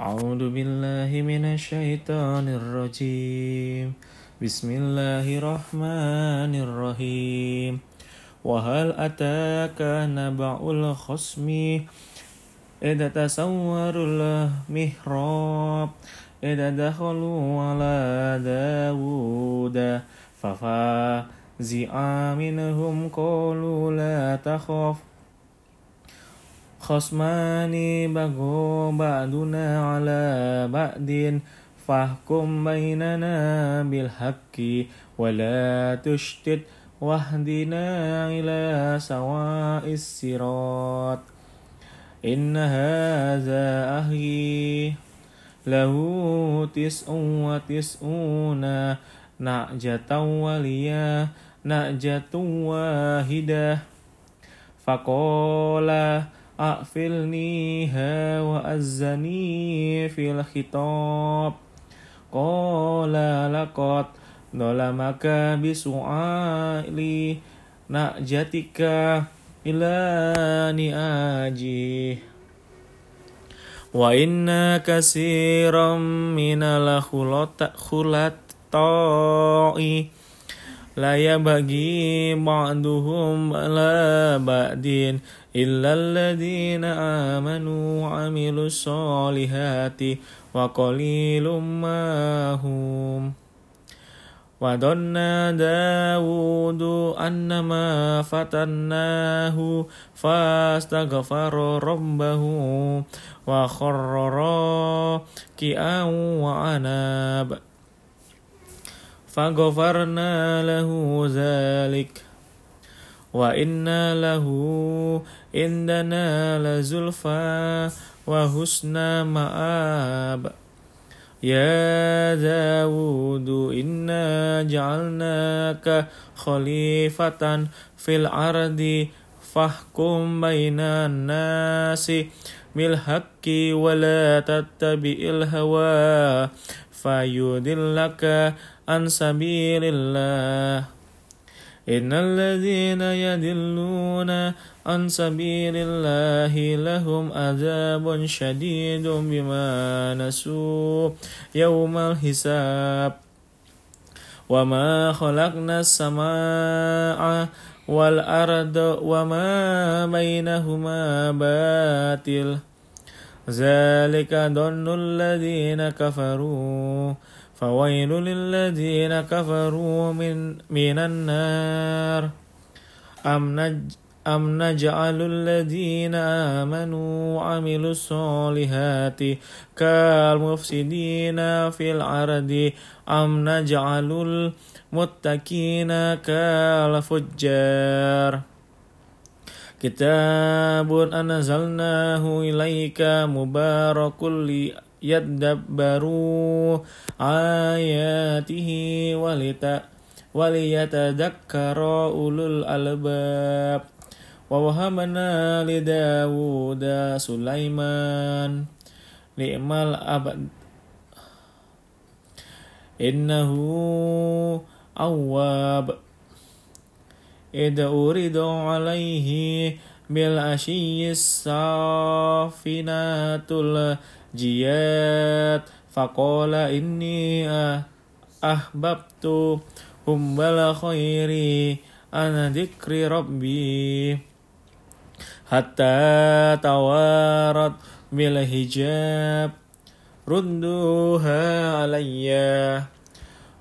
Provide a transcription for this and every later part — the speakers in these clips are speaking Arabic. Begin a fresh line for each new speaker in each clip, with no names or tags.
أعوذ بالله من الشيطان الرجيم. بسم الله الرحمن الرحيم. وهل أتاك نبع الخصم؟ إذا تسوروا المحراب. إذا دخلوا على داود. ففزع منهم قالوا لا تخف. خصمان بغوا بعدنا على بعد فاحكم بيننا بالحق ولا تشتت واهدنا إلى سواء الصراط إن هذا أخي له تسع وتسعون نعجة وليا نعجة واحدة فقال أغفلنيها وأزني في الخطاب قال لقد ظلمك بسؤال نأجتك إلى نآجه وإن كثيرا من الخلطاء لا يبغي بعضهم على بعد إلا الذين آمنوا وعملوا الصالحات وقليل ما هم. وظن داود أنما فتناه فاستغفر ربه وخر راكعا وعناب. فغفرنا له ذلك. وإن له عندنا لزلفى وحسن مآب. يا داود إنا جعلناك خليفة في الأرض فاحكم بين الناس. بالحق ولا تتبع الهوى فيضلك عن سبيل الله. إن الذين يدلون عن سبيل الله لهم عذاب شديد بما نسوا يوم الحساب. وما خلقنا السماء والأرض وما بينهما باطل ذلك ظن الذين كفروا فويل للذين كفروا من, من النار أم, أم نجعل الذين آمنوا وعملوا الصالحات كالمفسدين في الأرض أم نجعل المتقين كالفجار كتاب أنزلناه إليك مبارك ليدبروا آياته ولت وليتذكر أولو الألباب ووهبنا لداود سليمان نعم الأبد إنه أواب إذ أريد عليه بالعشي الصافنات الجياد فقال إني أحببت حب الخير أنا ذكر ربي حتى توارت بالحجاب. ردوها علي.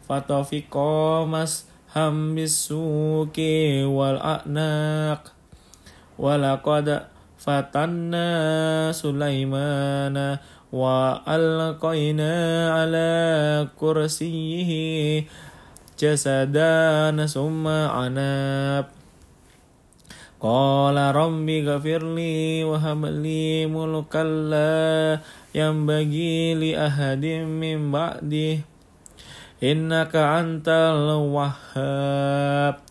فتفق مس هم بالسوق والأعناق. ولقد فتنا سليمان وألقينا على كرسيه جسدا ثم عناب. Qala rabbi ghafirli wa habli mulkalla yang bagi li ahadim min ba'di. Innaka antal wahhab.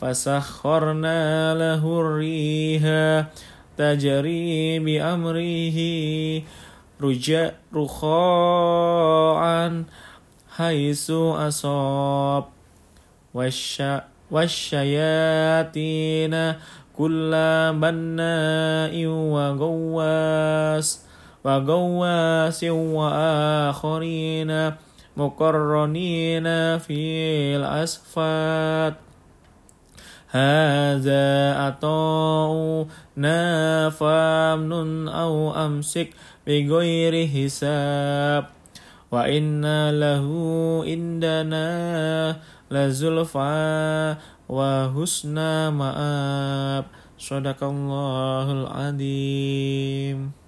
Fasakhkharna lahu riha tajri bi amrihi ruja rukhaan haisu asab. Wasya' والشياطين كل بناء وغواص وغواس وآخرين مقرنين في الأسفات هذا أطاعنا فامنن أو أمسك بغير حساب. وإن له عندنا لزلفى وحسن مآب صدق الله العظيم